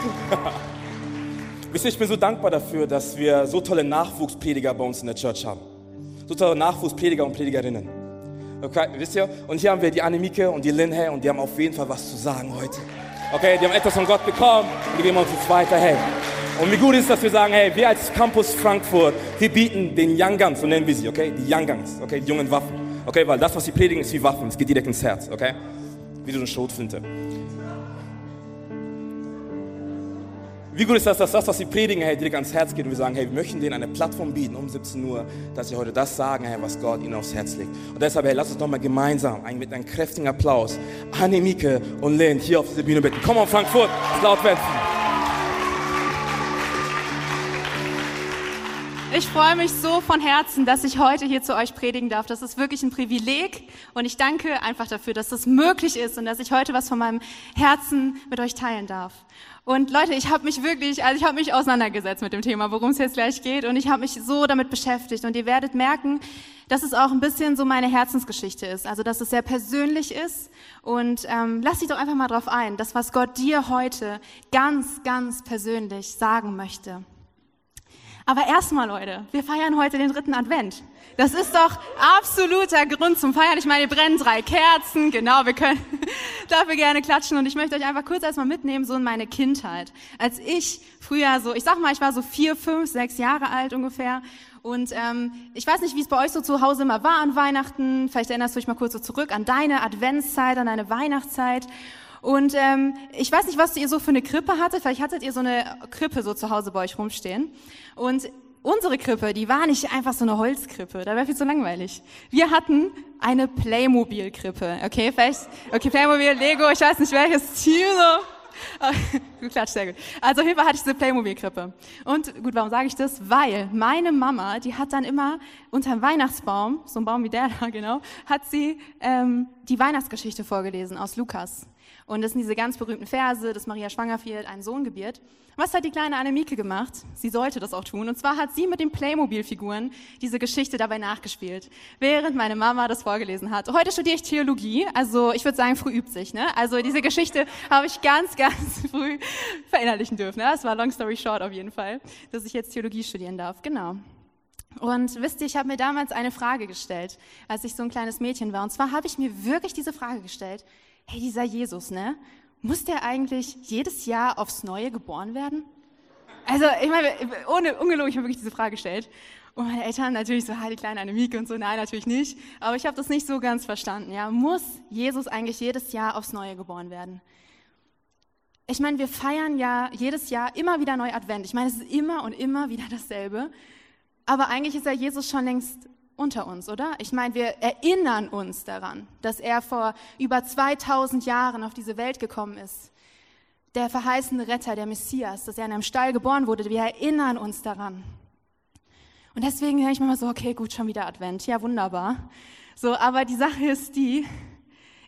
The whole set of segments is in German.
Wisst ihr, ich bin so dankbar dafür, dass wir so tolle Nachwuchsprediger bei uns in der Church haben. So tolle Nachwuchsprediger und Predigerinnen. Okay, wisst ihr? Und hier haben wir die Annemike und die Lynn, hey, und die haben auf jeden Fall was zu sagen heute. Okay, die haben etwas von Gott bekommen und die geben uns jetzt weiter, hey. Und wie gut ist, dass wir sagen, hey, wir als Campus Frankfurt, wir bieten den Young Guns, so nennen wir sie, okay? Die Young Guns, okay? Die jungen Waffen. Okay, weil das, was sie predigen, ist wie Waffen. Es geht direkt ins Herz, okay? Wie so eine Schrotflinte. Wie gut ist das, dass das, was sie predigen, hey, direkt ans Herz geht und wir sagen, hey, wir möchten denen eine Plattform bieten um 17 Uhr, dass sie heute das sagen, hey, was Gott ihnen aufs Herz legt. Und deshalb, hey, lass uns doch mal gemeinsam mit einem kräftigen Applaus Anne, Mieke und Lynn hier auf diese Bühne bitten. Komm on, Frankfurt, laut werden. Ich freue mich so von Herzen, dass ich heute hier zu euch predigen darf. Das ist wirklich ein Privileg und ich danke einfach dafür, dass das möglich ist und dass ich heute was von meinem Herzen mit euch teilen darf. Und Leute, ich habe mich wirklich, also ich habe mich auseinandergesetzt mit dem Thema, worum es jetzt gleich geht. Und ich habe mich so damit beschäftigt. Und ihr werdet merken, dass es auch ein bisschen so meine Herzensgeschichte ist, also dass es sehr persönlich ist. Und ähm, lass dich doch einfach mal drauf ein, das was Gott dir heute ganz, ganz persönlich sagen möchte. Aber erstmal, Leute, wir feiern heute den dritten Advent. Das ist doch absoluter Grund zum Feiern. Ich meine, wir brennen drei Kerzen, genau, wir können dafür gerne klatschen. Und ich möchte euch einfach kurz erstmal mitnehmen, so in meine Kindheit. Als ich früher so, ich sag mal, ich war so vier, fünf, sechs Jahre alt ungefähr. Und ähm, ich weiß nicht, wie es bei euch so zu Hause immer war an Weihnachten. Vielleicht erinnerst du dich mal kurz so zurück an deine Adventszeit, an deine Weihnachtszeit. Und ähm, ich weiß nicht, was ihr so für eine Krippe hattet. Vielleicht hattet ihr so eine Krippe so zu Hause bei euch rumstehen. Und unsere Krippe, die war nicht einfach so eine Holzkrippe. Da wäre viel zu langweilig. Wir hatten eine Playmobil-Krippe. Okay, vielleicht, okay, Playmobil, Lego, ich weiß nicht welches Team so. Du klatscht sehr gut. Also auf jeden Fall hatte ich diese Playmobil-Krippe. Und gut, warum sage ich das? Weil meine Mama, die hat dann immer unter dem Weihnachtsbaum, so ein Baum wie der da genau, hat sie ähm, die Weihnachtsgeschichte vorgelesen aus Lukas. Und das sind diese ganz berühmten Verse, dass Maria schwanger wird, einen Sohn gebiert. Was hat die kleine Annemike gemacht? Sie sollte das auch tun. Und zwar hat sie mit den Playmobil-Figuren diese Geschichte dabei nachgespielt, während meine Mama das vorgelesen hat. Heute studiere ich Theologie, also ich würde sagen, früh übt sich. Ne? Also diese Geschichte habe ich ganz, ganz früh verinnerlichen dürfen. Ne? Das war long story short auf jeden Fall, dass ich jetzt Theologie studieren darf. Genau. Und wisst ihr, ich habe mir damals eine Frage gestellt, als ich so ein kleines Mädchen war. Und zwar habe ich mir wirklich diese Frage gestellt, hey, dieser Jesus, ne? Muss der eigentlich jedes Jahr aufs Neue geboren werden? Also, ich meine, ohne ungelogen, ich habe wirklich diese Frage gestellt. Und meine Eltern natürlich so, halt die kleine Annemike und so, nein, natürlich nicht. Aber ich habe das nicht so ganz verstanden. Ja, muss Jesus eigentlich jedes Jahr aufs Neue geboren werden? Ich meine, wir feiern ja jedes Jahr immer wieder neu Advent. Ich meine, es ist immer und immer wieder dasselbe. Aber eigentlich ist ja Jesus schon längst unter uns, oder? Ich meine, wir erinnern uns daran, dass er vor über 2000 Jahren auf diese Welt gekommen ist. Der verheißene Retter, der Messias, dass er in einem Stall geboren wurde. Wir erinnern uns daran. Und deswegen höre ich mir mal so, okay, gut, schon wieder Advent. Ja, wunderbar. So, aber die Sache ist die,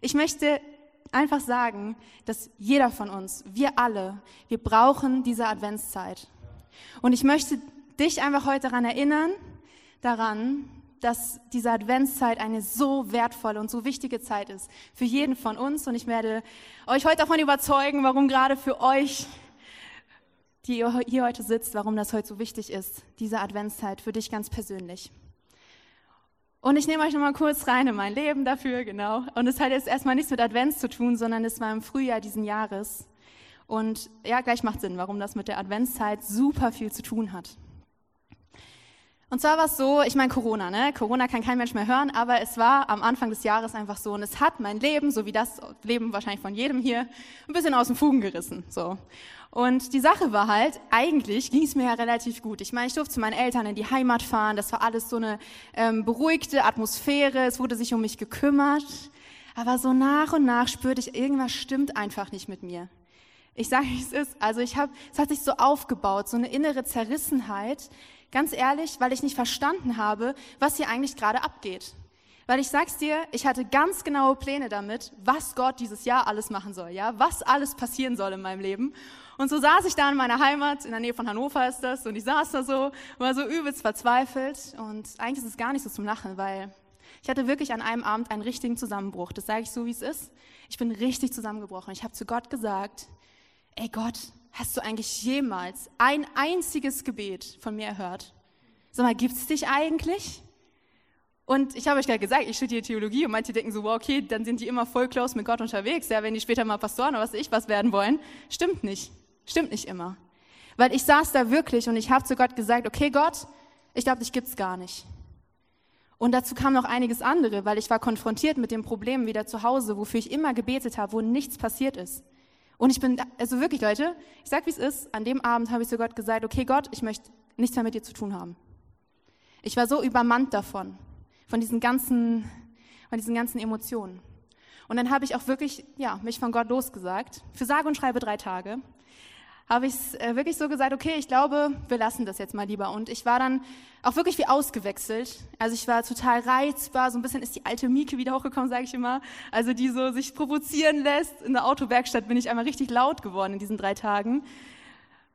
ich möchte einfach sagen, dass jeder von uns, wir alle, wir brauchen diese Adventszeit. Und ich möchte dich einfach heute daran erinnern, daran, dass diese Adventszeit eine so wertvolle und so wichtige Zeit ist für jeden von uns. Und ich werde euch heute davon überzeugen, warum gerade für euch, die ihr hier heute sitzt, warum das heute so wichtig ist, diese Adventszeit für dich ganz persönlich. Und ich nehme euch nochmal kurz rein in mein Leben dafür, genau. Und es hat jetzt erstmal nichts mit Advents zu tun, sondern es war im Frühjahr diesen Jahres. Und ja, gleich macht Sinn, warum das mit der Adventszeit super viel zu tun hat. Und zwar war es so, ich meine Corona, ne? Corona kann kein Mensch mehr hören, aber es war am Anfang des Jahres einfach so und es hat mein Leben, so wie das Leben wahrscheinlich von jedem hier, ein bisschen aus den Fugen gerissen, so. Und die Sache war halt, eigentlich ging es mir ja relativ gut. Ich meine, ich durfte zu meinen Eltern in die Heimat fahren, das war alles so eine ähm, beruhigte Atmosphäre, es wurde sich um mich gekümmert, aber so nach und nach spürte ich, irgendwas stimmt einfach nicht mit mir. Ich sage, wie es ist. Also ich habe, es hat sich so aufgebaut, so eine innere Zerrissenheit, Ganz ehrlich, weil ich nicht verstanden habe, was hier eigentlich gerade abgeht. Weil ich sag's dir, ich hatte ganz genaue Pläne damit, was Gott dieses Jahr alles machen soll, ja, was alles passieren soll in meinem Leben. Und so saß ich da in meiner Heimat, in der Nähe von Hannover ist das, und ich saß da so, war so übelst verzweifelt. Und eigentlich ist es gar nicht so zum Lachen, weil ich hatte wirklich an einem Abend einen richtigen Zusammenbruch. Das sage ich so, wie es ist. Ich bin richtig zusammengebrochen. Ich habe zu Gott gesagt, ey Gott, hast du eigentlich jemals ein einziges Gebet von mir erhört? Sag mal, gibt's dich eigentlich? Und ich habe euch gerade gesagt, ich studiere Theologie und manche denken so, wow, okay, dann sind die immer voll close mit Gott unterwegs, ja, wenn die später mal Pastoren oder was ich was werden wollen. Stimmt nicht. Stimmt nicht immer. Weil ich saß da wirklich und ich habe zu Gott gesagt, okay Gott, ich glaube, dich gibt's gar nicht. Und dazu kam noch einiges andere, weil ich war konfrontiert mit dem Problem wieder zu Hause, wofür ich immer gebetet habe, wo nichts passiert ist. Und ich bin, also wirklich Leute, ich sag wie es ist, an dem Abend habe ich zu Gott gesagt, okay Gott, ich möchte nichts mehr mit dir zu tun haben. Ich war so übermannt davon, von diesen ganzen, von diesen ganzen Emotionen. Und dann habe ich auch wirklich, ja, mich von Gott losgesagt, für sage und schreibe drei Tage habe ich es äh, wirklich so gesagt, okay, ich glaube, wir lassen das jetzt mal lieber. Und ich war dann auch wirklich wie ausgewechselt. Also ich war total reizbar, so ein bisschen ist die alte Mieke wieder hochgekommen, sage ich immer. Also die so sich provozieren lässt. In der Autowerkstatt bin ich einmal richtig laut geworden in diesen drei Tagen.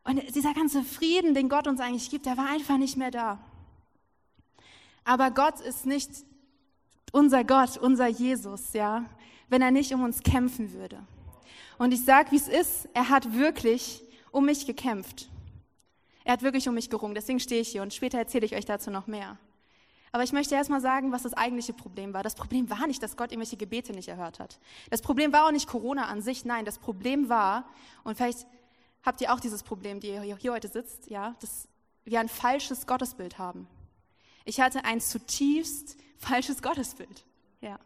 Und dieser ganze Frieden, den Gott uns eigentlich gibt, der war einfach nicht mehr da. Aber Gott ist nicht unser Gott, unser Jesus, ja, wenn er nicht um uns kämpfen würde. Und ich sage, wie es ist, er hat wirklich um mich gekämpft. Er hat wirklich um mich gerungen, deswegen stehe ich hier und später erzähle ich euch dazu noch mehr. Aber ich möchte erst mal sagen, was das eigentliche Problem war. Das Problem war nicht, dass Gott irgendwelche Gebete nicht erhört hat. Das Problem war auch nicht Corona an sich. Nein, das Problem war, und vielleicht habt ihr auch dieses Problem, die ihr hier heute sitzt, ja, dass wir ein falsches Gottesbild haben. Ich hatte ein zutiefst falsches Gottesbild. Ja.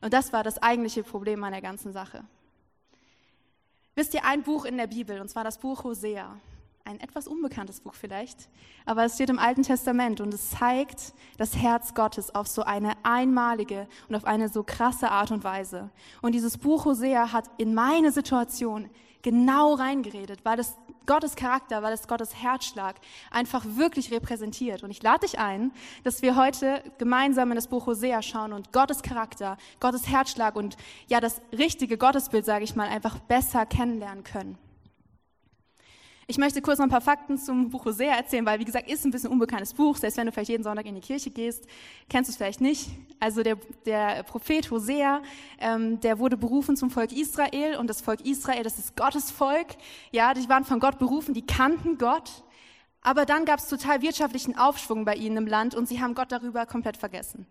Und das war das eigentliche Problem an der ganzen Sache. Wisst ihr, ein Buch in der Bibel, und zwar das Buch Hosea. Ein etwas unbekanntes Buch vielleicht, aber es steht im Alten Testament und es zeigt das Herz Gottes auf so eine einmalige und auf eine so krasse Art und Weise. Und dieses Buch Hosea hat in meine Situation genau reingeredet, weil es Gottes Charakter, weil es Gottes Herzschlag einfach wirklich repräsentiert. Und ich lade dich ein, dass wir heute gemeinsam in das Buch Hosea schauen und Gottes Charakter, Gottes Herzschlag und ja das richtige Gottesbild, sage ich mal, einfach besser kennenlernen können. Ich möchte kurz noch ein paar Fakten zum Buch Hosea erzählen, weil, wie gesagt, ist ein bisschen ein unbekanntes Buch. Selbst wenn du vielleicht jeden Sonntag in die Kirche gehst, kennst du es vielleicht nicht. Also der, der Prophet Hosea, ähm, der wurde berufen zum Volk Israel und das Volk Israel, das ist Gottes Volk. Ja, die waren von Gott berufen, die kannten Gott. Aber dann gab es total wirtschaftlichen Aufschwung bei ihnen im Land und sie haben Gott darüber komplett vergessen.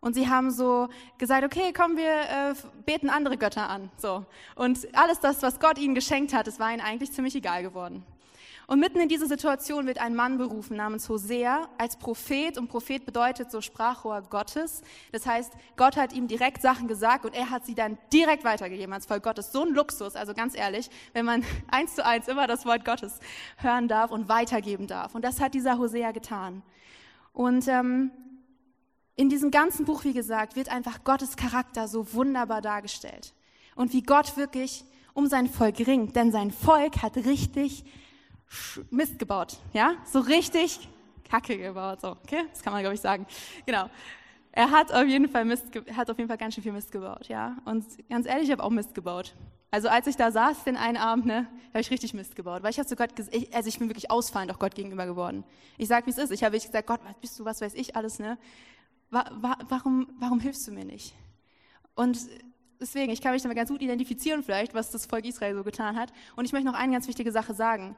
Und sie haben so gesagt, okay, komm, wir äh, beten andere Götter an. So. Und alles das, was Gott ihnen geschenkt hat, das war ihnen eigentlich ziemlich egal geworden. Und mitten in diese Situation wird ein Mann berufen namens Hosea als Prophet. Und Prophet bedeutet so Sprachrohr Gottes. Das heißt, Gott hat ihm direkt Sachen gesagt und er hat sie dann direkt weitergegeben als Volk Gottes. So ein Luxus, also ganz ehrlich, wenn man eins zu eins immer das Wort Gottes hören darf und weitergeben darf. Und das hat dieser Hosea getan. Und ähm, in diesem ganzen Buch, wie gesagt, wird einfach Gottes Charakter so wunderbar dargestellt. Und wie Gott wirklich um sein Volk ringt. Denn sein Volk hat richtig Mist gebaut, ja? So richtig Kacke gebaut, so, okay? Das kann man, glaube ich, sagen. Genau. Er hat auf jeden Fall Mist, hat auf jeden Fall ganz schön viel Mist gebaut, ja? Und ganz ehrlich, ich habe auch Mist gebaut. Also als ich da saß den einen Abend, ne, habe ich richtig Mist gebaut, weil ich habe zu Gott gesagt, also ich bin wirklich ausfallend auch Gott gegenüber geworden. Ich sage, wie es ist. Ich habe gesagt, Gott, was bist du, was weiß ich alles, ne? Warum, warum hilfst du mir nicht? Und deswegen, ich kann mich damit ganz gut identifizieren vielleicht, was das Volk Israel so getan hat. Und ich möchte noch eine ganz wichtige Sache sagen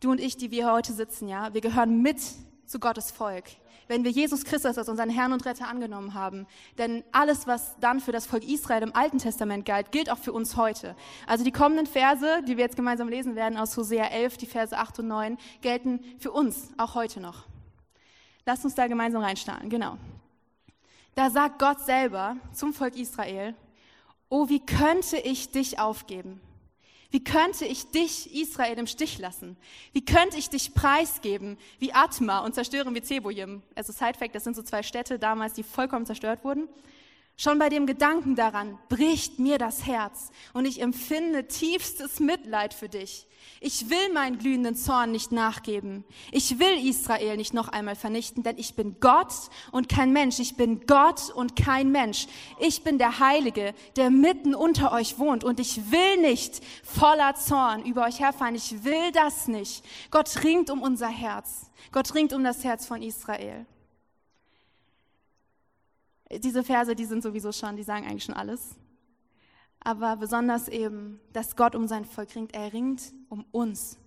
du und ich, die wir heute sitzen, ja, wir gehören mit zu Gottes Volk. Wenn wir Jesus Christus als unseren Herrn und Retter angenommen haben. Denn alles, was dann für das Volk Israel im Alten Testament galt, gilt auch für uns heute. Also die kommenden Verse, die wir jetzt gemeinsam lesen werden aus Hosea 11, die Verse 8 und 9, gelten für uns auch heute noch. Lasst uns da gemeinsam reinstarten, genau. Da sagt Gott selber zum Volk Israel, oh, wie könnte ich dich aufgeben? Wie könnte ich dich, Israel, im Stich lassen? Wie könnte ich dich preisgeben wie Atma und zerstören wie Zeboim? Also Side Fact, das sind so zwei Städte damals, die vollkommen zerstört wurden. Schon bei dem Gedanken daran bricht mir das Herz und ich empfinde tiefstes Mitleid für dich. Ich will meinen glühenden Zorn nicht nachgeben. Ich will Israel nicht noch einmal vernichten, denn ich bin Gott und kein Mensch. Ich bin Gott und kein Mensch. Ich bin der Heilige, der mitten unter euch wohnt und ich will nicht voller Zorn über euch herfahren. Ich will das nicht. Gott ringt um unser Herz. Gott ringt um das Herz von Israel. Diese Verse, die sind sowieso schon, die sagen eigentlich schon alles. aber besonders eben, dass Gott um sein Volk ringt. Er ringt um uns,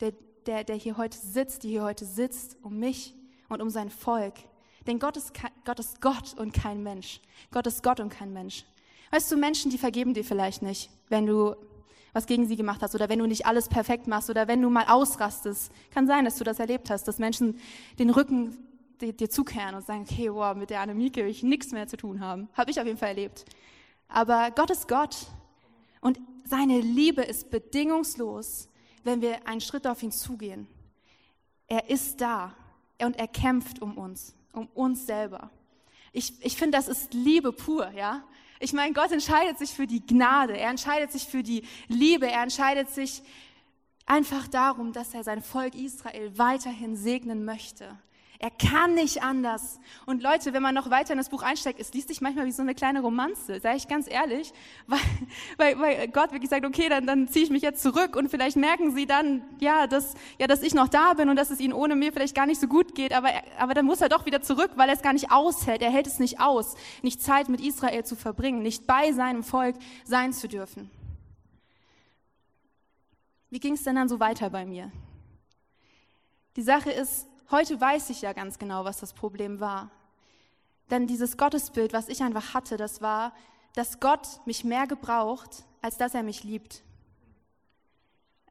der, der, der hier heute sitzt, die hier heute sitzt, um mich und um sein Volk. Denn Gott ist, Gott ist Gott und kein Mensch. Gott ist Gott und kein Mensch. Weißt du, Menschen, die vergeben dir vielleicht nicht, wenn du was gegen sie gemacht hast oder wenn du nicht alles perfekt machst oder wenn du mal ausrastest. Kann sein, dass du das erlebt hast, dass Menschen den Rücken dir, dir zukehren und sagen, okay, wow, mit der Annemieke will ich nichts mehr zu tun haben. Habe ich auf jeden Fall erlebt. Aber Gott ist Gott und seine Liebe ist bedingungslos, wenn wir einen Schritt auf ihn zugehen. Er ist da und er kämpft um uns, um uns selber. Ich, ich finde, das ist Liebe pur, ja. Ich meine, Gott entscheidet sich für die Gnade, er entscheidet sich für die Liebe, er entscheidet sich einfach darum, dass er sein Volk Israel weiterhin segnen möchte. Er kann nicht anders. Und Leute, wenn man noch weiter in das Buch einsteigt, es liest sich manchmal wie so eine kleine Romanze, sage ich ganz ehrlich, weil, weil, weil Gott wirklich sagt, okay, dann, dann ziehe ich mich jetzt zurück und vielleicht merken sie dann, ja dass, ja, dass ich noch da bin und dass es ihnen ohne mir vielleicht gar nicht so gut geht, aber, aber dann muss er doch wieder zurück, weil er es gar nicht aushält. Er hält es nicht aus, nicht Zeit mit Israel zu verbringen, nicht bei seinem Volk sein zu dürfen. Wie ging es denn dann so weiter bei mir? Die Sache ist, Heute weiß ich ja ganz genau, was das Problem war. Denn dieses Gottesbild, was ich einfach hatte, das war, dass Gott mich mehr gebraucht, als dass er mich liebt.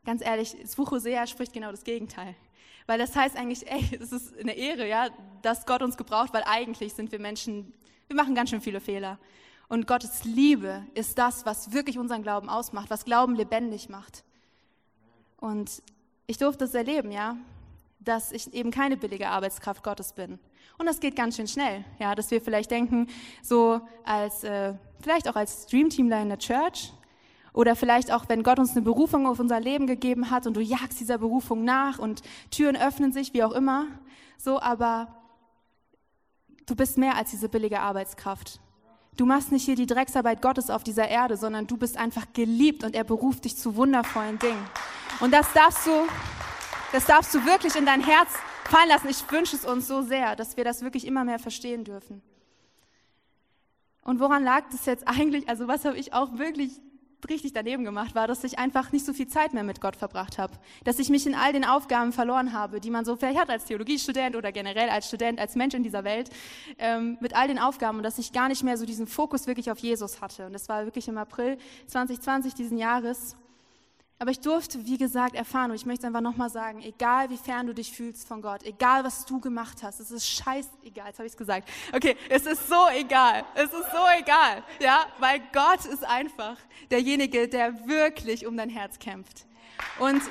Ganz ehrlich, das Buch Hosea spricht genau das Gegenteil. Weil das heißt eigentlich, ey, es ist eine Ehre, ja, dass Gott uns gebraucht, weil eigentlich sind wir Menschen, wir machen ganz schön viele Fehler. Und Gottes Liebe ist das, was wirklich unseren Glauben ausmacht, was Glauben lebendig macht. Und ich durfte es erleben, ja dass ich eben keine billige Arbeitskraft Gottes bin. Und das geht ganz schön schnell, ja, dass wir vielleicht denken, so als, äh, vielleicht auch als Dreamteamler in der Church oder vielleicht auch, wenn Gott uns eine Berufung auf unser Leben gegeben hat und du jagst dieser Berufung nach und Türen öffnen sich, wie auch immer, so, aber du bist mehr als diese billige Arbeitskraft. Du machst nicht hier die Drecksarbeit Gottes auf dieser Erde, sondern du bist einfach geliebt und er beruft dich zu wundervollen Dingen. Und das darfst du, das darfst du wirklich in dein Herz fallen lassen. Ich wünsche es uns so sehr, dass wir das wirklich immer mehr verstehen dürfen. Und woran lag das jetzt eigentlich? Also was habe ich auch wirklich richtig daneben gemacht, war, dass ich einfach nicht so viel Zeit mehr mit Gott verbracht habe. Dass ich mich in all den Aufgaben verloren habe, die man so vielleicht hat als Theologiestudent oder generell als Student, als Mensch in dieser Welt, ähm, mit all den Aufgaben und dass ich gar nicht mehr so diesen Fokus wirklich auf Jesus hatte. Und das war wirklich im April 2020 diesen Jahres. Aber ich durfte, wie gesagt, erfahren, und ich möchte einfach nochmal sagen, egal wie fern du dich fühlst von Gott, egal was du gemacht hast, es ist scheißegal, jetzt habe ich es gesagt. Okay, es ist so egal, es ist so egal, ja, weil Gott ist einfach derjenige, der wirklich um dein Herz kämpft. Und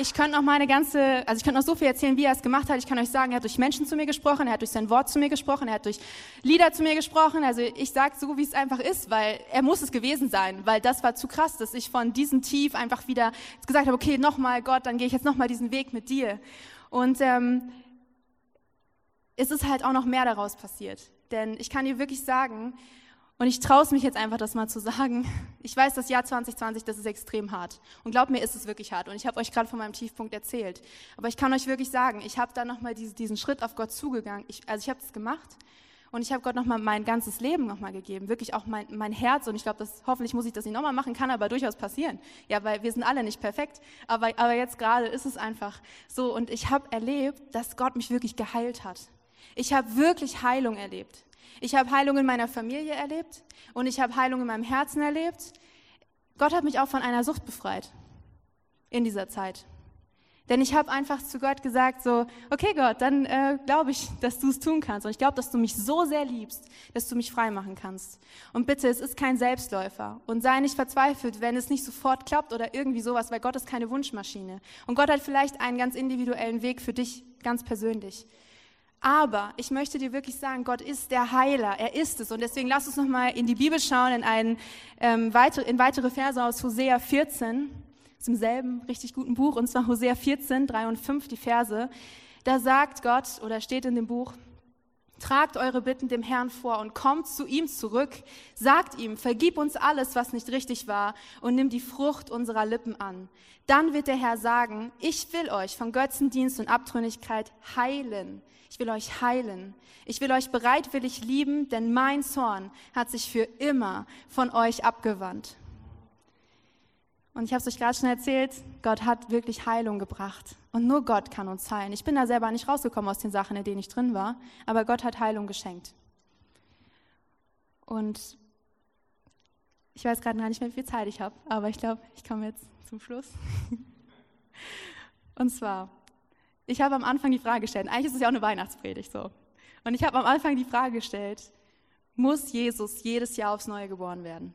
ich könnte noch meine ganze, also ich könnte noch so viel erzählen, wie er es gemacht hat. Ich kann euch sagen, er hat durch Menschen zu mir gesprochen, er hat durch sein Wort zu mir gesprochen, er hat durch Lieder zu mir gesprochen. Also ich sage so, wie es einfach ist, weil er muss es gewesen sein, weil das war zu krass, dass ich von diesem Tief einfach wieder gesagt habe, okay, nochmal Gott, dann gehe ich jetzt nochmal diesen Weg mit dir. Und ähm, es ist halt auch noch mehr daraus passiert. Denn ich kann dir wirklich sagen, und ich traue es mich jetzt einfach, das mal zu sagen. Ich weiß, das Jahr 2020, das ist extrem hart. Und glaubt mir, ist es wirklich hart. Und ich habe euch gerade von meinem Tiefpunkt erzählt. Aber ich kann euch wirklich sagen, ich habe dann nochmal diesen, diesen Schritt auf Gott zugegangen. Ich, also ich habe das gemacht. Und ich habe Gott nochmal mein ganzes Leben nochmal gegeben. Wirklich auch mein, mein Herz. Und ich glaube, hoffentlich muss ich das nicht nochmal machen, kann aber durchaus passieren. Ja, weil wir sind alle nicht perfekt. Aber, aber jetzt gerade ist es einfach so. Und ich habe erlebt, dass Gott mich wirklich geheilt hat. Ich habe wirklich Heilung erlebt. Ich habe Heilung in meiner Familie erlebt und ich habe Heilung in meinem Herzen erlebt. Gott hat mich auch von einer Sucht befreit in dieser Zeit. Denn ich habe einfach zu Gott gesagt, so, okay Gott, dann äh, glaube ich, dass du es tun kannst. Und ich glaube, dass du mich so sehr liebst, dass du mich frei machen kannst. Und bitte, es ist kein Selbstläufer. Und sei nicht verzweifelt, wenn es nicht sofort klappt oder irgendwie sowas, weil Gott ist keine Wunschmaschine. Und Gott hat vielleicht einen ganz individuellen Weg für dich ganz persönlich. Aber ich möchte dir wirklich sagen, Gott ist der Heiler, er ist es. Und deswegen lass uns nochmal in die Bibel schauen, in, einen, ähm, weiter, in weitere Verse aus Hosea 14, aus demselben richtig guten Buch, und zwar Hosea 14, 3 und 5, die Verse. Da sagt Gott, oder steht in dem Buch, Tragt eure Bitten dem Herrn vor und kommt zu ihm zurück. Sagt ihm, vergib uns alles, was nicht richtig war und nimm die Frucht unserer Lippen an. Dann wird der Herr sagen, ich will euch von Götzendienst und Abtrünnigkeit heilen. Ich will euch heilen. Ich will euch bereitwillig lieben, denn mein Zorn hat sich für immer von euch abgewandt. Und ich habe es euch gerade schon erzählt, Gott hat wirklich Heilung gebracht. Und nur Gott kann uns heilen. Ich bin da selber nicht rausgekommen aus den Sachen, in denen ich drin war, aber Gott hat Heilung geschenkt. Und ich weiß gerade gar nicht mehr, wie viel Zeit ich habe, aber ich glaube, ich komme jetzt zum Schluss. Und zwar, ich habe am Anfang die Frage gestellt, eigentlich ist es ja auch eine Weihnachtspredigt so. Und ich habe am Anfang die Frage gestellt, muss Jesus jedes Jahr aufs Neue geboren werden?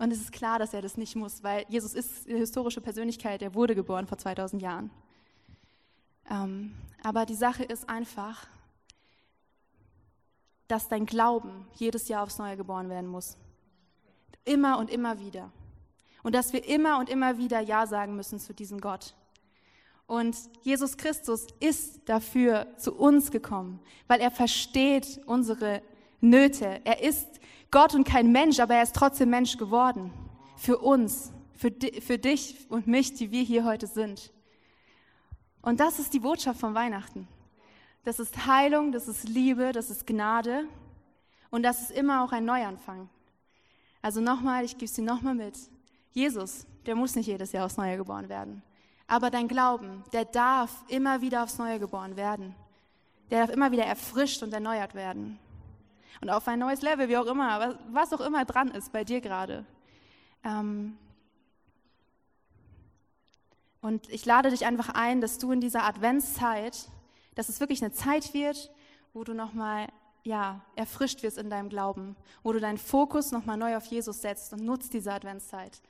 Und es ist klar, dass er das nicht muss, weil Jesus ist eine historische Persönlichkeit, er wurde geboren vor 2000 Jahren. Ähm, aber die Sache ist einfach, dass dein Glauben jedes Jahr aufs Neue geboren werden muss. Immer und immer wieder. Und dass wir immer und immer wieder Ja sagen müssen zu diesem Gott. Und Jesus Christus ist dafür zu uns gekommen, weil er versteht unsere Nöte. Er ist Gott und kein Mensch, aber er ist trotzdem Mensch geworden. Für uns, für, di für dich und mich, die wir hier heute sind. Und das ist die Botschaft von Weihnachten. Das ist Heilung, das ist Liebe, das ist Gnade und das ist immer auch ein Neuanfang. Also nochmal, ich gebe es dir nochmal mit. Jesus, der muss nicht jedes Jahr aufs Neue geboren werden. Aber dein Glauben, der darf immer wieder aufs Neue geboren werden. Der darf immer wieder erfrischt und erneuert werden und auf ein neues Level, wie auch immer, was auch immer dran ist bei dir gerade. Ähm und ich lade dich einfach ein, dass du in dieser Adventszeit, dass es wirklich eine Zeit wird, wo du nochmal ja, erfrischt wirst in deinem Glauben, wo du deinen Fokus nochmal neu auf Jesus setzt und nutzt diese Adventszeit.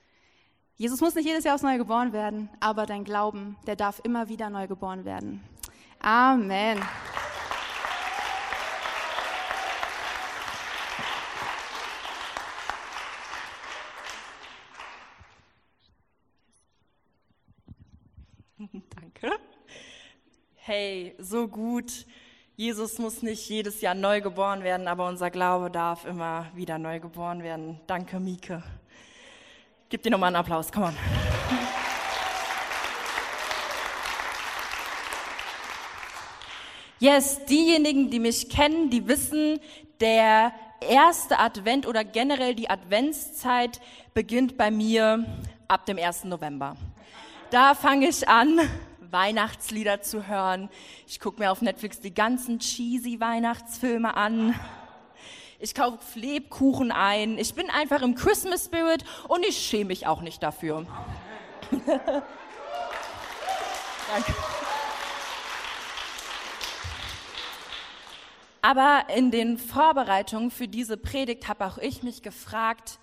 Jesus muss nicht jedes Jahr aufs Neue geboren werden, aber dein Glauben, der darf immer wieder neu geboren werden. Amen. hey, so gut. Jesus muss nicht jedes Jahr neu geboren werden, aber unser Glaube darf immer wieder neu geboren werden. Danke, Mieke. Gib dir nochmal einen Applaus, komm on. Yes, diejenigen, die mich kennen, die wissen, der erste Advent oder generell die Adventszeit beginnt bei mir ab dem 1. November. Da fange ich an, Weihnachtslieder zu hören. Ich gucke mir auf Netflix die ganzen cheesy Weihnachtsfilme an. Ich kaufe Lebkuchen ein. Ich bin einfach im Christmas Spirit und ich schäme mich auch nicht dafür. Danke. Aber in den Vorbereitungen für diese Predigt habe auch ich mich gefragt,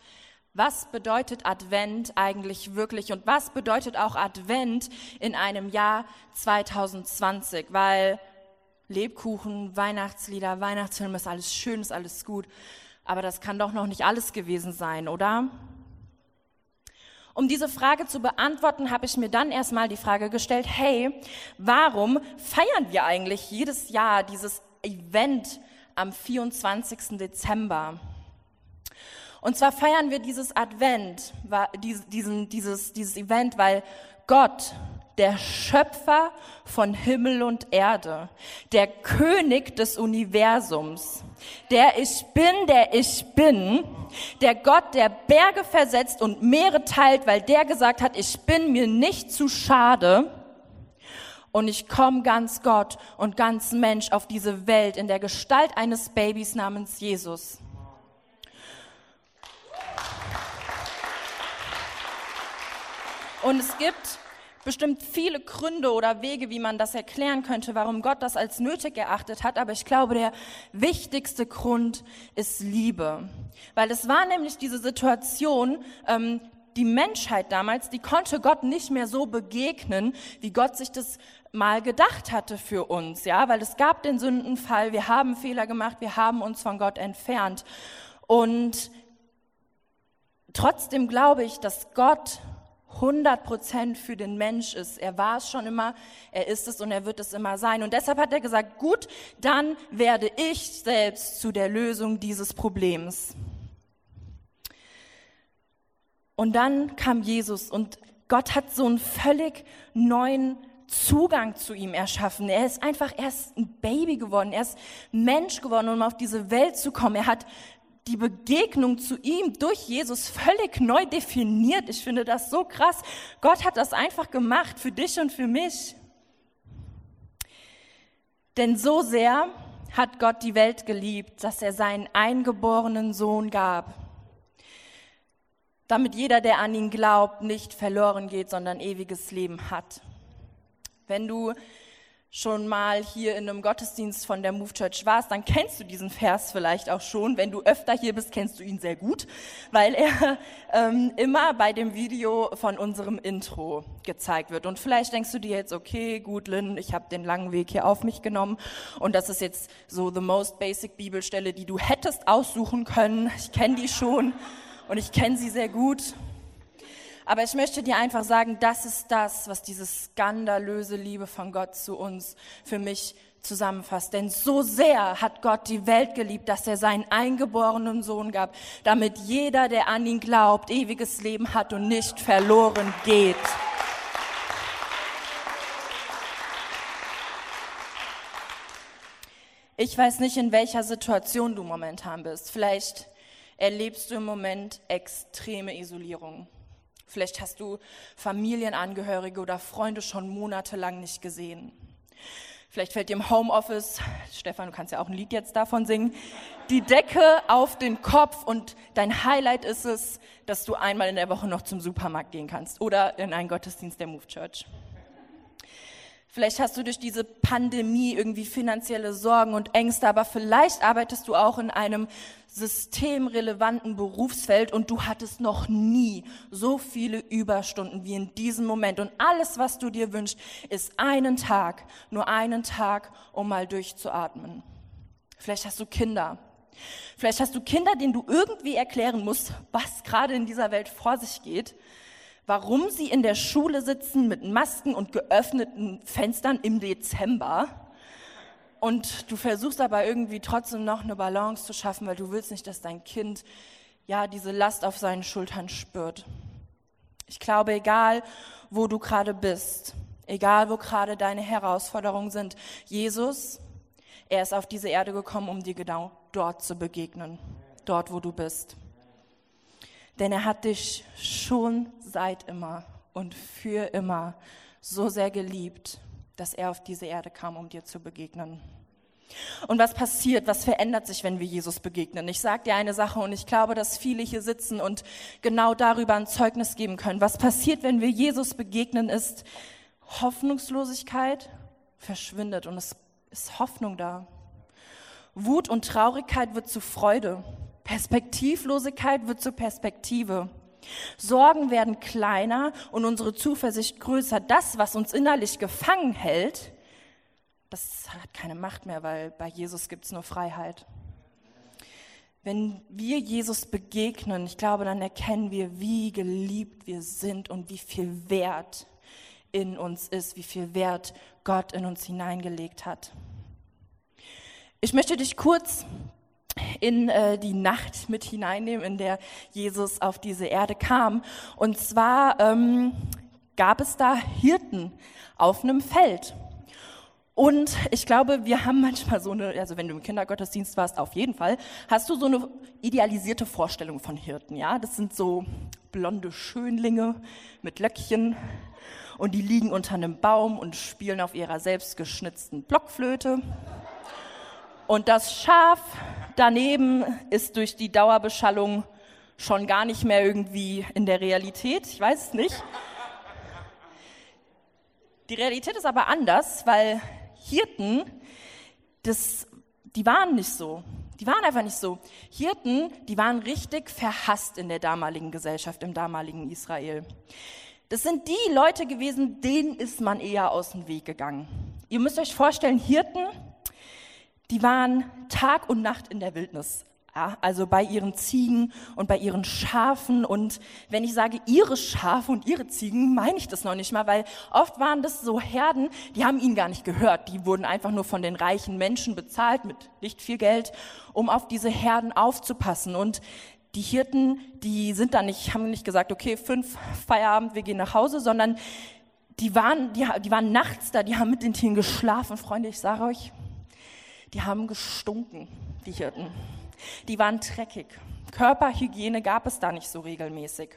was bedeutet Advent eigentlich wirklich und was bedeutet auch Advent in einem Jahr 2020? Weil Lebkuchen, Weihnachtslieder, Weihnachtsfilme ist alles schön, ist alles gut, aber das kann doch noch nicht alles gewesen sein, oder? Um diese Frage zu beantworten, habe ich mir dann erstmal die Frage gestellt, hey, warum feiern wir eigentlich jedes Jahr dieses Event am 24. Dezember? Und zwar feiern wir dieses Advent, diesen, dieses, dieses Event, weil Gott, der Schöpfer von Himmel und Erde, der König des Universums, der Ich bin, der Ich bin, der Gott, der Berge versetzt und Meere teilt, weil der gesagt hat, ich bin mir nicht zu schade, und ich komme ganz Gott und ganz Mensch auf diese Welt in der Gestalt eines Babys namens Jesus. Und es gibt bestimmt viele Gründe oder Wege, wie man das erklären könnte, warum Gott das als nötig erachtet hat. Aber ich glaube, der wichtigste Grund ist Liebe. Weil es war nämlich diese Situation, ähm, die Menschheit damals, die konnte Gott nicht mehr so begegnen, wie Gott sich das mal gedacht hatte für uns, ja, weil es gab den Sündenfall, wir haben Fehler gemacht, wir haben uns von Gott entfernt. Und trotzdem glaube ich, dass Gott 100% für den Mensch ist. Er war es schon immer, er ist es und er wird es immer sein. Und deshalb hat er gesagt, gut, dann werde ich selbst zu der Lösung dieses Problems. Und dann kam Jesus und Gott hat so einen völlig neuen Zugang zu ihm erschaffen. Er ist einfach erst ein Baby geworden, er ist Mensch geworden, um auf diese Welt zu kommen. Er hat die Begegnung zu ihm durch Jesus völlig neu definiert. Ich finde das so krass. Gott hat das einfach gemacht für dich und für mich. Denn so sehr hat Gott die Welt geliebt, dass er seinen eingeborenen Sohn gab, damit jeder, der an ihn glaubt, nicht verloren geht, sondern ewiges Leben hat. Wenn du schon mal hier in einem Gottesdienst von der Move Church warst, dann kennst du diesen Vers vielleicht auch schon. Wenn du öfter hier bist, kennst du ihn sehr gut, weil er ähm, immer bei dem Video von unserem Intro gezeigt wird. Und vielleicht denkst du dir jetzt, okay, gut, Lynn, ich habe den langen Weg hier auf mich genommen und das ist jetzt so the most basic Bibelstelle, die du hättest aussuchen können. Ich kenne die schon und ich kenne sie sehr gut. Aber ich möchte dir einfach sagen, das ist das, was diese skandalöse Liebe von Gott zu uns für mich zusammenfasst. Denn so sehr hat Gott die Welt geliebt, dass er seinen eingeborenen Sohn gab, damit jeder, der an ihn glaubt, ewiges Leben hat und nicht verloren geht. Ich weiß nicht, in welcher Situation du momentan bist. Vielleicht erlebst du im Moment extreme Isolierung. Vielleicht hast du Familienangehörige oder Freunde schon monatelang nicht gesehen. Vielleicht fällt dir im Homeoffice, Stefan, du kannst ja auch ein Lied jetzt davon singen, die Decke auf den Kopf und dein Highlight ist es, dass du einmal in der Woche noch zum Supermarkt gehen kannst oder in einen Gottesdienst der Move Church. Vielleicht hast du durch diese Pandemie irgendwie finanzielle Sorgen und Ängste, aber vielleicht arbeitest du auch in einem systemrelevanten Berufsfeld und du hattest noch nie so viele Überstunden wie in diesem Moment. Und alles, was du dir wünschst, ist einen Tag, nur einen Tag, um mal durchzuatmen. Vielleicht hast du Kinder. Vielleicht hast du Kinder, denen du irgendwie erklären musst, was gerade in dieser Welt vor sich geht warum sie in der Schule sitzen mit Masken und geöffneten Fenstern im Dezember. Und du versuchst aber irgendwie trotzdem noch eine Balance zu schaffen, weil du willst nicht, dass dein Kind ja diese Last auf seinen Schultern spürt. Ich glaube, egal wo du gerade bist, egal wo gerade deine Herausforderungen sind, Jesus, er ist auf diese Erde gekommen, um dir genau dort zu begegnen, dort wo du bist. Denn er hat dich schon seit immer und für immer so sehr geliebt, dass er auf diese Erde kam, um dir zu begegnen. Und was passiert, was verändert sich, wenn wir Jesus begegnen? Ich sage dir eine Sache und ich glaube, dass viele hier sitzen und genau darüber ein Zeugnis geben können. Was passiert, wenn wir Jesus begegnen, ist Hoffnungslosigkeit verschwindet und es ist Hoffnung da. Wut und Traurigkeit wird zu Freude. Perspektivlosigkeit wird zur Perspektive. Sorgen werden kleiner und unsere Zuversicht größer. Das, was uns innerlich gefangen hält, das hat keine Macht mehr, weil bei Jesus gibt es nur Freiheit. Wenn wir Jesus begegnen, ich glaube, dann erkennen wir, wie geliebt wir sind und wie viel Wert in uns ist, wie viel Wert Gott in uns hineingelegt hat. Ich möchte dich kurz in äh, die Nacht mit hineinnehmen, in der Jesus auf diese Erde kam. Und zwar ähm, gab es da Hirten auf einem Feld. Und ich glaube, wir haben manchmal so eine, also wenn du im Kindergottesdienst warst, auf jeden Fall, hast du so eine idealisierte Vorstellung von Hirten, ja? Das sind so blonde Schönlinge mit Löckchen und die liegen unter einem Baum und spielen auf ihrer selbstgeschnitzten Blockflöte. Und das Schaf daneben ist durch die Dauerbeschallung schon gar nicht mehr irgendwie in der Realität. Ich weiß es nicht. Die Realität ist aber anders, weil Hirten, das, die waren nicht so. Die waren einfach nicht so. Hirten, die waren richtig verhasst in der damaligen Gesellschaft, im damaligen Israel. Das sind die Leute gewesen, denen ist man eher aus dem Weg gegangen. Ihr müsst euch vorstellen, Hirten, die waren Tag und Nacht in der Wildnis Ja, also bei ihren Ziegen und bei ihren Schafen. Und wenn ich sage ihre Schafe und ihre Ziegen, meine ich das noch nicht mal, weil oft waren das so Herden, die haben ihn gar nicht gehört. Die wurden einfach nur von den reichen Menschen bezahlt mit nicht viel Geld, um auf diese Herden aufzupassen. Und die Hirten, die sind da nicht, haben nicht gesagt, okay, fünf Feierabend, wir gehen nach Hause, sondern die waren, die, die waren nachts da, die haben mit den Tieren geschlafen. Freunde, ich sage euch, die haben gestunken, die Hirten. Die waren dreckig. Körperhygiene gab es da nicht so regelmäßig.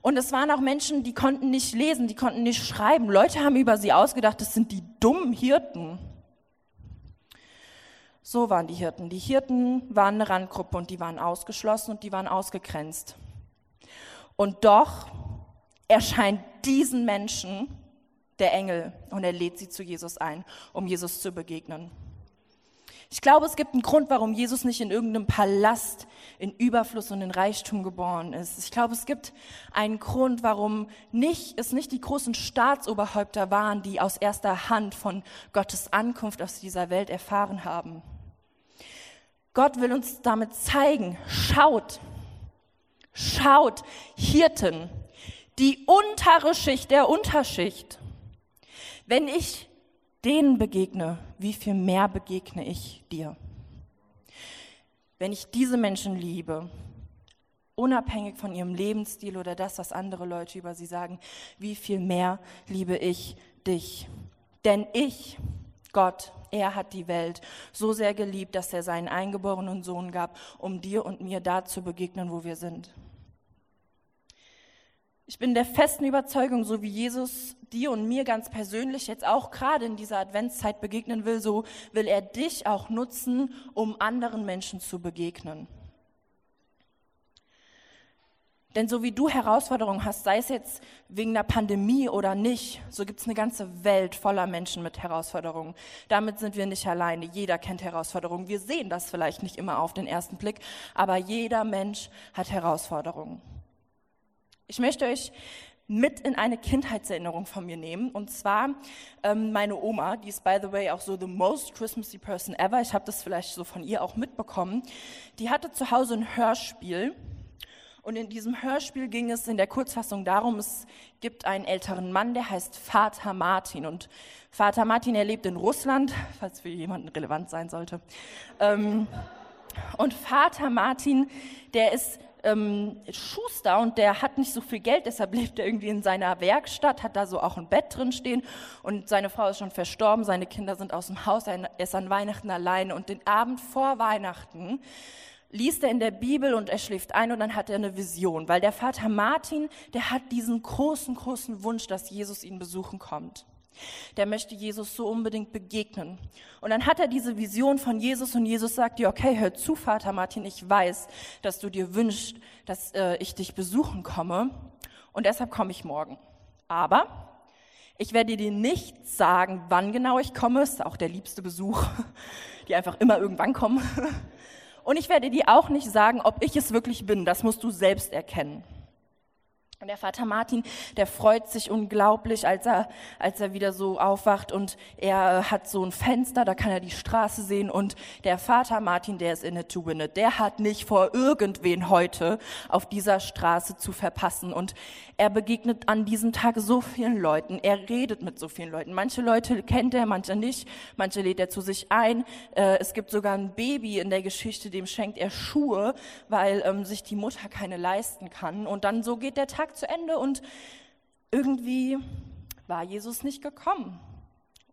Und es waren auch Menschen, die konnten nicht lesen, die konnten nicht schreiben. Leute haben über sie ausgedacht, das sind die dummen Hirten. So waren die Hirten. Die Hirten waren eine Randgruppe und die waren ausgeschlossen und die waren ausgegrenzt. Und doch erscheint diesen Menschen der Engel und er lädt sie zu Jesus ein, um Jesus zu begegnen. Ich glaube, es gibt einen Grund, warum Jesus nicht in irgendeinem Palast in Überfluss und in Reichtum geboren ist. Ich glaube, es gibt einen Grund, warum nicht, es nicht die großen Staatsoberhäupter waren, die aus erster Hand von Gottes Ankunft aus dieser Welt erfahren haben. Gott will uns damit zeigen, schaut, schaut, Hirten, die untere Schicht der Unterschicht. Wenn ich denen begegne, wie viel mehr begegne ich dir? Wenn ich diese Menschen liebe, unabhängig von ihrem Lebensstil oder das, was andere Leute über sie sagen, wie viel mehr liebe ich dich? Denn ich, Gott, er hat die Welt so sehr geliebt, dass er seinen eingeborenen Sohn gab, um dir und mir da zu begegnen, wo wir sind. Ich bin der festen Überzeugung, so wie Jesus dir und mir ganz persönlich jetzt auch gerade in dieser Adventszeit begegnen will, so will er dich auch nutzen, um anderen Menschen zu begegnen. Denn so wie du Herausforderungen hast, sei es jetzt wegen der Pandemie oder nicht, so gibt es eine ganze Welt voller Menschen mit Herausforderungen. Damit sind wir nicht alleine. Jeder kennt Herausforderungen. Wir sehen das vielleicht nicht immer auf den ersten Blick, aber jeder Mensch hat Herausforderungen. Ich möchte euch mit in eine Kindheitserinnerung von mir nehmen. Und zwar ähm, meine Oma, die ist by the way auch so the most Christmassy person ever. Ich habe das vielleicht so von ihr auch mitbekommen. Die hatte zu Hause ein Hörspiel. Und in diesem Hörspiel ging es in der Kurzfassung darum, es gibt einen älteren Mann, der heißt Vater Martin. Und Vater Martin, er lebt in Russland, falls für jemanden relevant sein sollte. Ähm, und Vater Martin, der ist ähm, Schuster und der hat nicht so viel Geld, deshalb lebt er irgendwie in seiner Werkstatt, hat da so auch ein Bett drin stehen. Und seine Frau ist schon verstorben, seine Kinder sind aus dem Haus, er ist an Weihnachten alleine und den Abend vor Weihnachten liest er in der Bibel und er schläft ein und dann hat er eine Vision, weil der Vater Martin, der hat diesen großen, großen Wunsch, dass Jesus ihn besuchen kommt. Der möchte Jesus so unbedingt begegnen. Und dann hat er diese Vision von Jesus und Jesus sagt dir, okay, hör zu, Vater Martin, ich weiß, dass du dir wünschst, dass äh, ich dich besuchen komme und deshalb komme ich morgen. Aber ich werde dir nicht sagen, wann genau ich komme, ist auch der liebste Besuch, die einfach immer irgendwann kommen. Und ich werde dir auch nicht sagen, ob ich es wirklich bin, das musst du selbst erkennen. Und der Vater Martin, der freut sich unglaublich, als er, als er wieder so aufwacht und er hat so ein Fenster, da kann er die Straße sehen. Und der Vater Martin, der ist in it to win it, der hat nicht vor, irgendwen heute auf dieser Straße zu verpassen. Und er begegnet an diesem Tag so vielen Leuten, er redet mit so vielen Leuten. Manche Leute kennt er, manche nicht, manche lädt er zu sich ein. Äh, es gibt sogar ein Baby in der Geschichte, dem schenkt er Schuhe, weil ähm, sich die Mutter keine leisten kann. Und dann so geht der Tag zu Ende und irgendwie war Jesus nicht gekommen.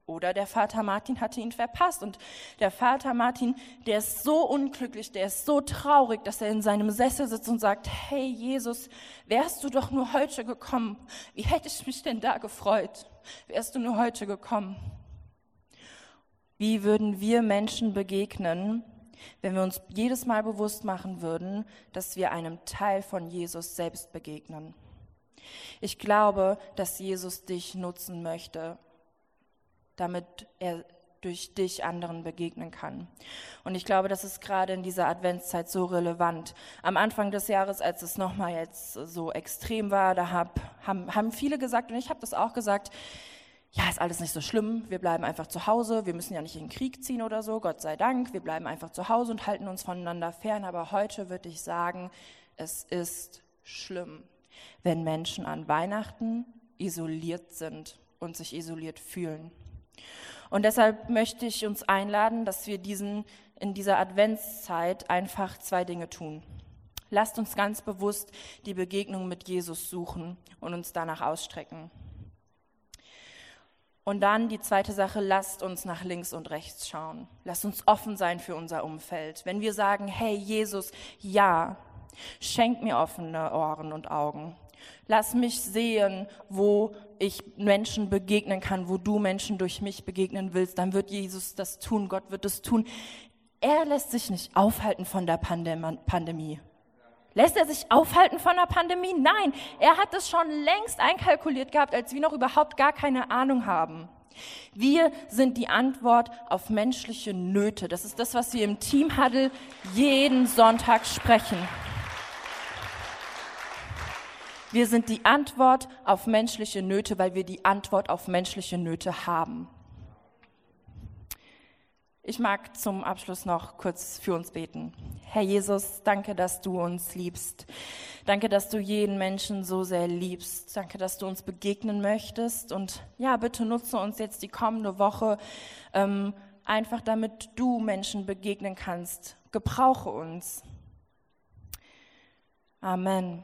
Oder der Vater Martin hatte ihn verpasst. Und der Vater Martin, der ist so unglücklich, der ist so traurig, dass er in seinem Sessel sitzt und sagt, hey Jesus, wärst du doch nur heute gekommen. Wie hätte ich mich denn da gefreut? Wärst du nur heute gekommen? Wie würden wir Menschen begegnen, wenn wir uns jedes Mal bewusst machen würden, dass wir einem Teil von Jesus selbst begegnen? Ich glaube, dass Jesus dich nutzen möchte, damit er durch dich anderen begegnen kann. Und ich glaube, das ist gerade in dieser Adventszeit so relevant. Am Anfang des Jahres, als es nochmal jetzt so extrem war, da hab, haben, haben viele gesagt, und ich habe das auch gesagt, ja, ist alles nicht so schlimm, wir bleiben einfach zu Hause, wir müssen ja nicht in den Krieg ziehen oder so, Gott sei Dank, wir bleiben einfach zu Hause und halten uns voneinander fern. Aber heute würde ich sagen, es ist schlimm, wenn Menschen an Weihnachten isoliert sind und sich isoliert fühlen. Und deshalb möchte ich uns einladen, dass wir diesen, in dieser Adventszeit einfach zwei Dinge tun. Lasst uns ganz bewusst die Begegnung mit Jesus suchen und uns danach ausstrecken. Und dann die zweite Sache, lasst uns nach links und rechts schauen. Lasst uns offen sein für unser Umfeld. Wenn wir sagen, hey Jesus, ja, schenk mir offene Ohren und Augen. Lass mich sehen, wo ich Menschen begegnen kann, wo du Menschen durch mich begegnen willst, dann wird Jesus das tun, Gott wird es tun. Er lässt sich nicht aufhalten von der Pandemie. Lässt er sich aufhalten von der Pandemie? Nein, er hat es schon längst einkalkuliert gehabt, als wir noch überhaupt gar keine Ahnung haben. Wir sind die Antwort auf menschliche Nöte. Das ist das, was wir im Team Huddle jeden Sonntag sprechen. Wir sind die Antwort auf menschliche Nöte, weil wir die Antwort auf menschliche Nöte haben. Ich mag zum Abschluss noch kurz für uns beten. Herr Jesus, danke, dass du uns liebst. Danke, dass du jeden Menschen so sehr liebst. Danke, dass du uns begegnen möchtest. Und ja, bitte nutze uns jetzt die kommende Woche ähm, einfach, damit du Menschen begegnen kannst. Gebrauche uns. Amen.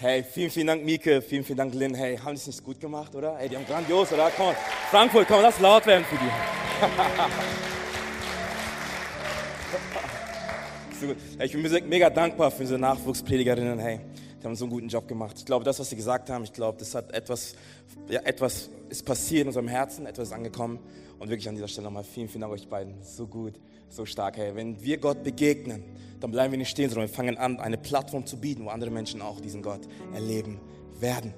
Hey, vielen, vielen Dank, Mieke. Vielen, vielen Dank, Lynn. Hey, haben die es nicht gut gemacht, oder? Hey, die haben grandios, oder? Komm, Frankfurt, komm, lass laut werden für die. so gut. Hey, ich bin mega dankbar für unsere Nachwuchspredigerinnen. Hey, die haben so einen guten Job gemacht. Ich glaube, das, was sie gesagt haben, ich glaube, das hat etwas, ja, etwas ist passiert in unserem Herzen, etwas ist angekommen. Und wirklich an dieser Stelle nochmal vielen, vielen Dank euch beiden. So gut, so stark. Hey, wenn wir Gott begegnen, dann bleiben wir nicht stehen, sondern wir fangen an, eine Plattform zu bieten, wo andere Menschen auch diesen Gott erleben werden.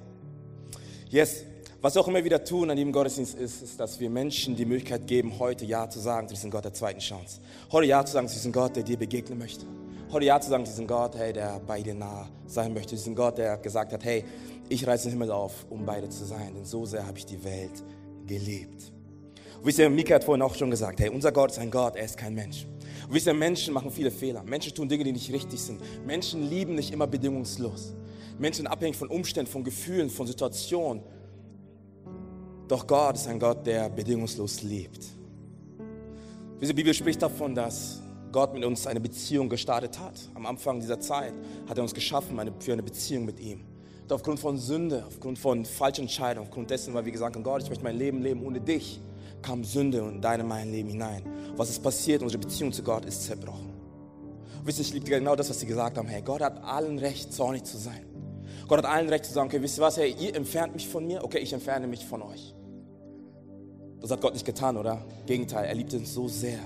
Yes, was wir auch immer wieder tun an diesem Gottesdienst ist, ist, dass wir Menschen die Möglichkeit geben, heute Ja zu sagen zu diesem Gott der zweiten Chance. Heute Ja zu sagen zu diesem Gott, der dir begegnen möchte. Heute Ja zu sagen zu diesem Gott, hey, der bei dir nah sein möchte. Diesen Gott, der gesagt hat, hey, ich reiße den Himmel auf, um bei dir zu sein. Denn so sehr habe ich die Welt geliebt. Wisst ihr, Mika hat vorhin auch schon gesagt, hey, unser Gott ist ein Gott, er ist kein Mensch. Und wisst ihr, Menschen machen viele Fehler. Menschen tun Dinge, die nicht richtig sind. Menschen lieben nicht immer bedingungslos. Menschen sind abhängig von Umständen, von Gefühlen, von Situationen. Doch Gott ist ein Gott, der bedingungslos liebt. Diese Bibel spricht davon, dass Gott mit uns eine Beziehung gestartet hat. Am Anfang dieser Zeit hat er uns geschaffen für eine Beziehung mit ihm. Doch aufgrund von Sünde, aufgrund von falschen Entscheidungen, aufgrund dessen, weil wir gesagt haben, Gott, ich möchte mein Leben leben ohne dich, kam Sünde in dein und mein Leben hinein. Was ist passiert? Unsere Beziehung zu Gott ist zerbrochen. Und wisst ihr, ich liebe genau das, was sie gesagt haben. Hey, Gott hat allen Recht, zornig zu sein. Gott hat allen Recht zu sagen, okay, wisst ihr was, hey, ihr entfernt mich von mir, okay, ich entferne mich von euch. Das hat Gott nicht getan, oder? Gegenteil, er liebte uns so sehr.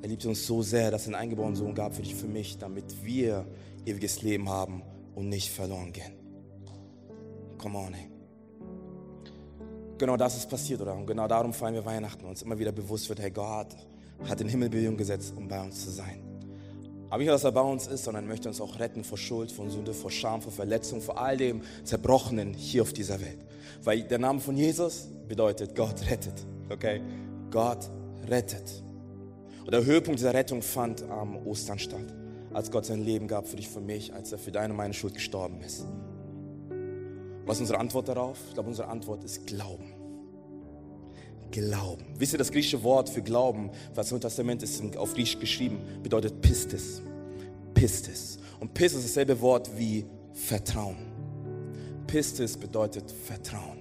Er liebte uns so sehr, dass er einen eingeborenen Sohn gab für dich, für mich, damit wir ewiges Leben haben und nicht verloren gehen. Come on, ey genau das ist passiert, oder? Und genau darum feiern wir Weihnachten, uns immer wieder bewusst wird, hey, Gott hat den Himmel Bewegung gesetzt, um bei uns zu sein. Aber nicht nur, dass er bei uns ist, sondern er möchte uns auch retten vor Schuld, vor Sünde, vor Scham, vor Verletzung, vor all dem Zerbrochenen hier auf dieser Welt. Weil der Name von Jesus bedeutet, Gott rettet. Okay? Gott rettet. Und der Höhepunkt dieser Rettung fand am Ostern statt, als Gott sein Leben gab für dich, für mich, als er für deine und meine Schuld gestorben ist. Was ist unsere Antwort darauf? Ich glaube, unsere Antwort ist Glauben. Glauben. Wisst ihr, das griechische Wort für Glauben, was im Testament ist auf Griechisch geschrieben, bedeutet Pistis. Pistis. Und Pistis ist dasselbe Wort wie Vertrauen. Pistis bedeutet Vertrauen.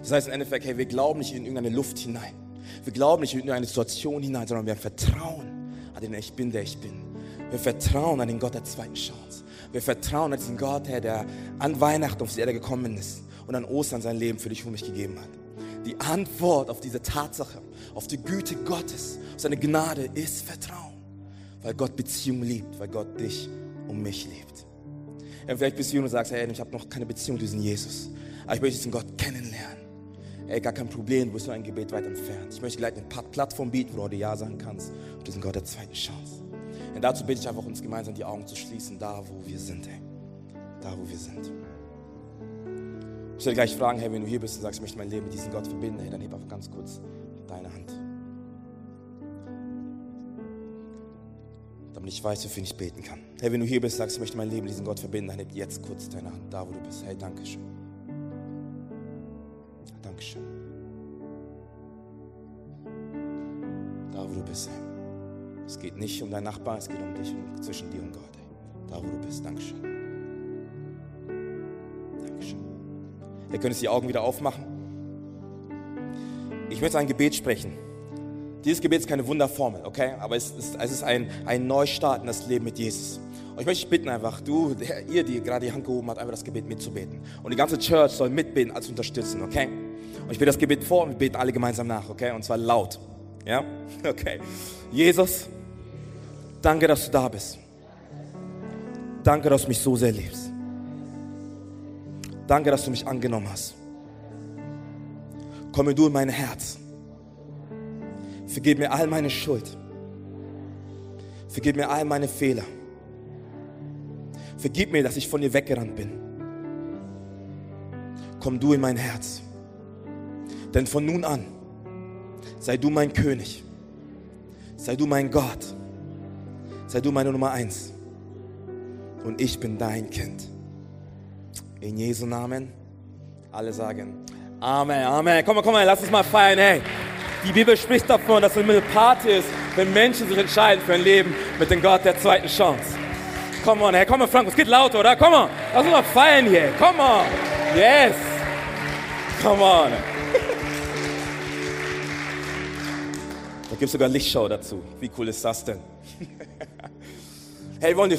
Das heißt im Endeffekt, hey, wir glauben nicht in irgendeine Luft hinein. Wir glauben nicht in irgendeine Situation hinein, sondern wir vertrauen an den Ich Bin, der ich bin. Wir vertrauen an den Gott der zweiten Chance. Wir vertrauen an diesen Gott, Herr, der an Weihnachten auf die Erde gekommen ist und an Ostern sein Leben für dich und mich gegeben hat. Die Antwort auf diese Tatsache, auf die Güte Gottes, auf seine Gnade ist Vertrauen. Weil Gott Beziehung liebt, weil Gott dich und mich liebt. Ja, vielleicht bist du hier und sagst, hey, ich habe noch keine Beziehung zu diesem Jesus. Aber ich möchte diesen Gott kennenlernen. ey, gar kein Problem, du bist nur ein Gebet weit entfernt. Ich möchte gleich eine Plattform bieten, wo du heute Ja sagen kannst. Und diesen Gott der zweiten Chance. Und dazu bitte ich einfach, uns gemeinsam die Augen zu schließen, da wo wir sind, ey. Da wo wir sind. Ich werde gleich fragen, hey, wenn du hier bist und sagst, ich möchte mein Leben mit diesem Gott verbinden, hey, dann heb einfach ganz kurz deine Hand. Damit ich weiß, wofür ich beten kann. Hey, wenn du hier bist und sagst, ich möchte mein Leben mit diesem Gott verbinden, dann heb jetzt kurz deine Hand, da wo du bist. Hey, danke schön. Dankeschön. Da wo du bist, hey. Es geht nicht um deinen Nachbarn, es geht um dich und zwischen dir und Gott. Ey. Da wo du bist. Dankeschön. Ihr könnt die Augen wieder aufmachen. Ich möchte ein Gebet sprechen. Dieses Gebet ist keine Wunderformel, okay? Aber es ist, es ist ein, ein Neustart in das Leben mit Jesus. Und ich möchte dich bitten einfach, du, der, ihr, die gerade die Hand gehoben hat, einfach das Gebet mitzubeten. Und die ganze Church soll mitbeten als unterstützen, okay? Und ich bete das Gebet vor und wir beten alle gemeinsam nach, okay? Und zwar laut. Ja? Okay. Jesus, danke, dass du da bist. Danke, dass du mich so sehr liebst. Danke, dass du mich angenommen hast. Komme du in mein Herz. Vergib mir all meine Schuld. Vergib mir all meine Fehler. Vergib mir, dass ich von dir weggerannt bin. Komm du in mein Herz. Denn von nun an sei du mein König. Sei du mein Gott. Sei du meine Nummer eins. Und ich bin dein Kind. In Jesu Namen. Alle sagen Amen, Amen. Komm mal, komm mal, lass uns mal feiern, hey. Die Bibel spricht davon, dass es eine Party ist, wenn Menschen sich entscheiden für ein Leben mit dem Gott der zweiten Chance. Komm on, hey, komm mal, Frank, es geht laut, oder? Komm on, lass uns mal feiern hier. Komm on. Yes. Come on. Da gibt es sogar Lichtshow dazu. Wie cool ist das denn? hey, wir wollen dir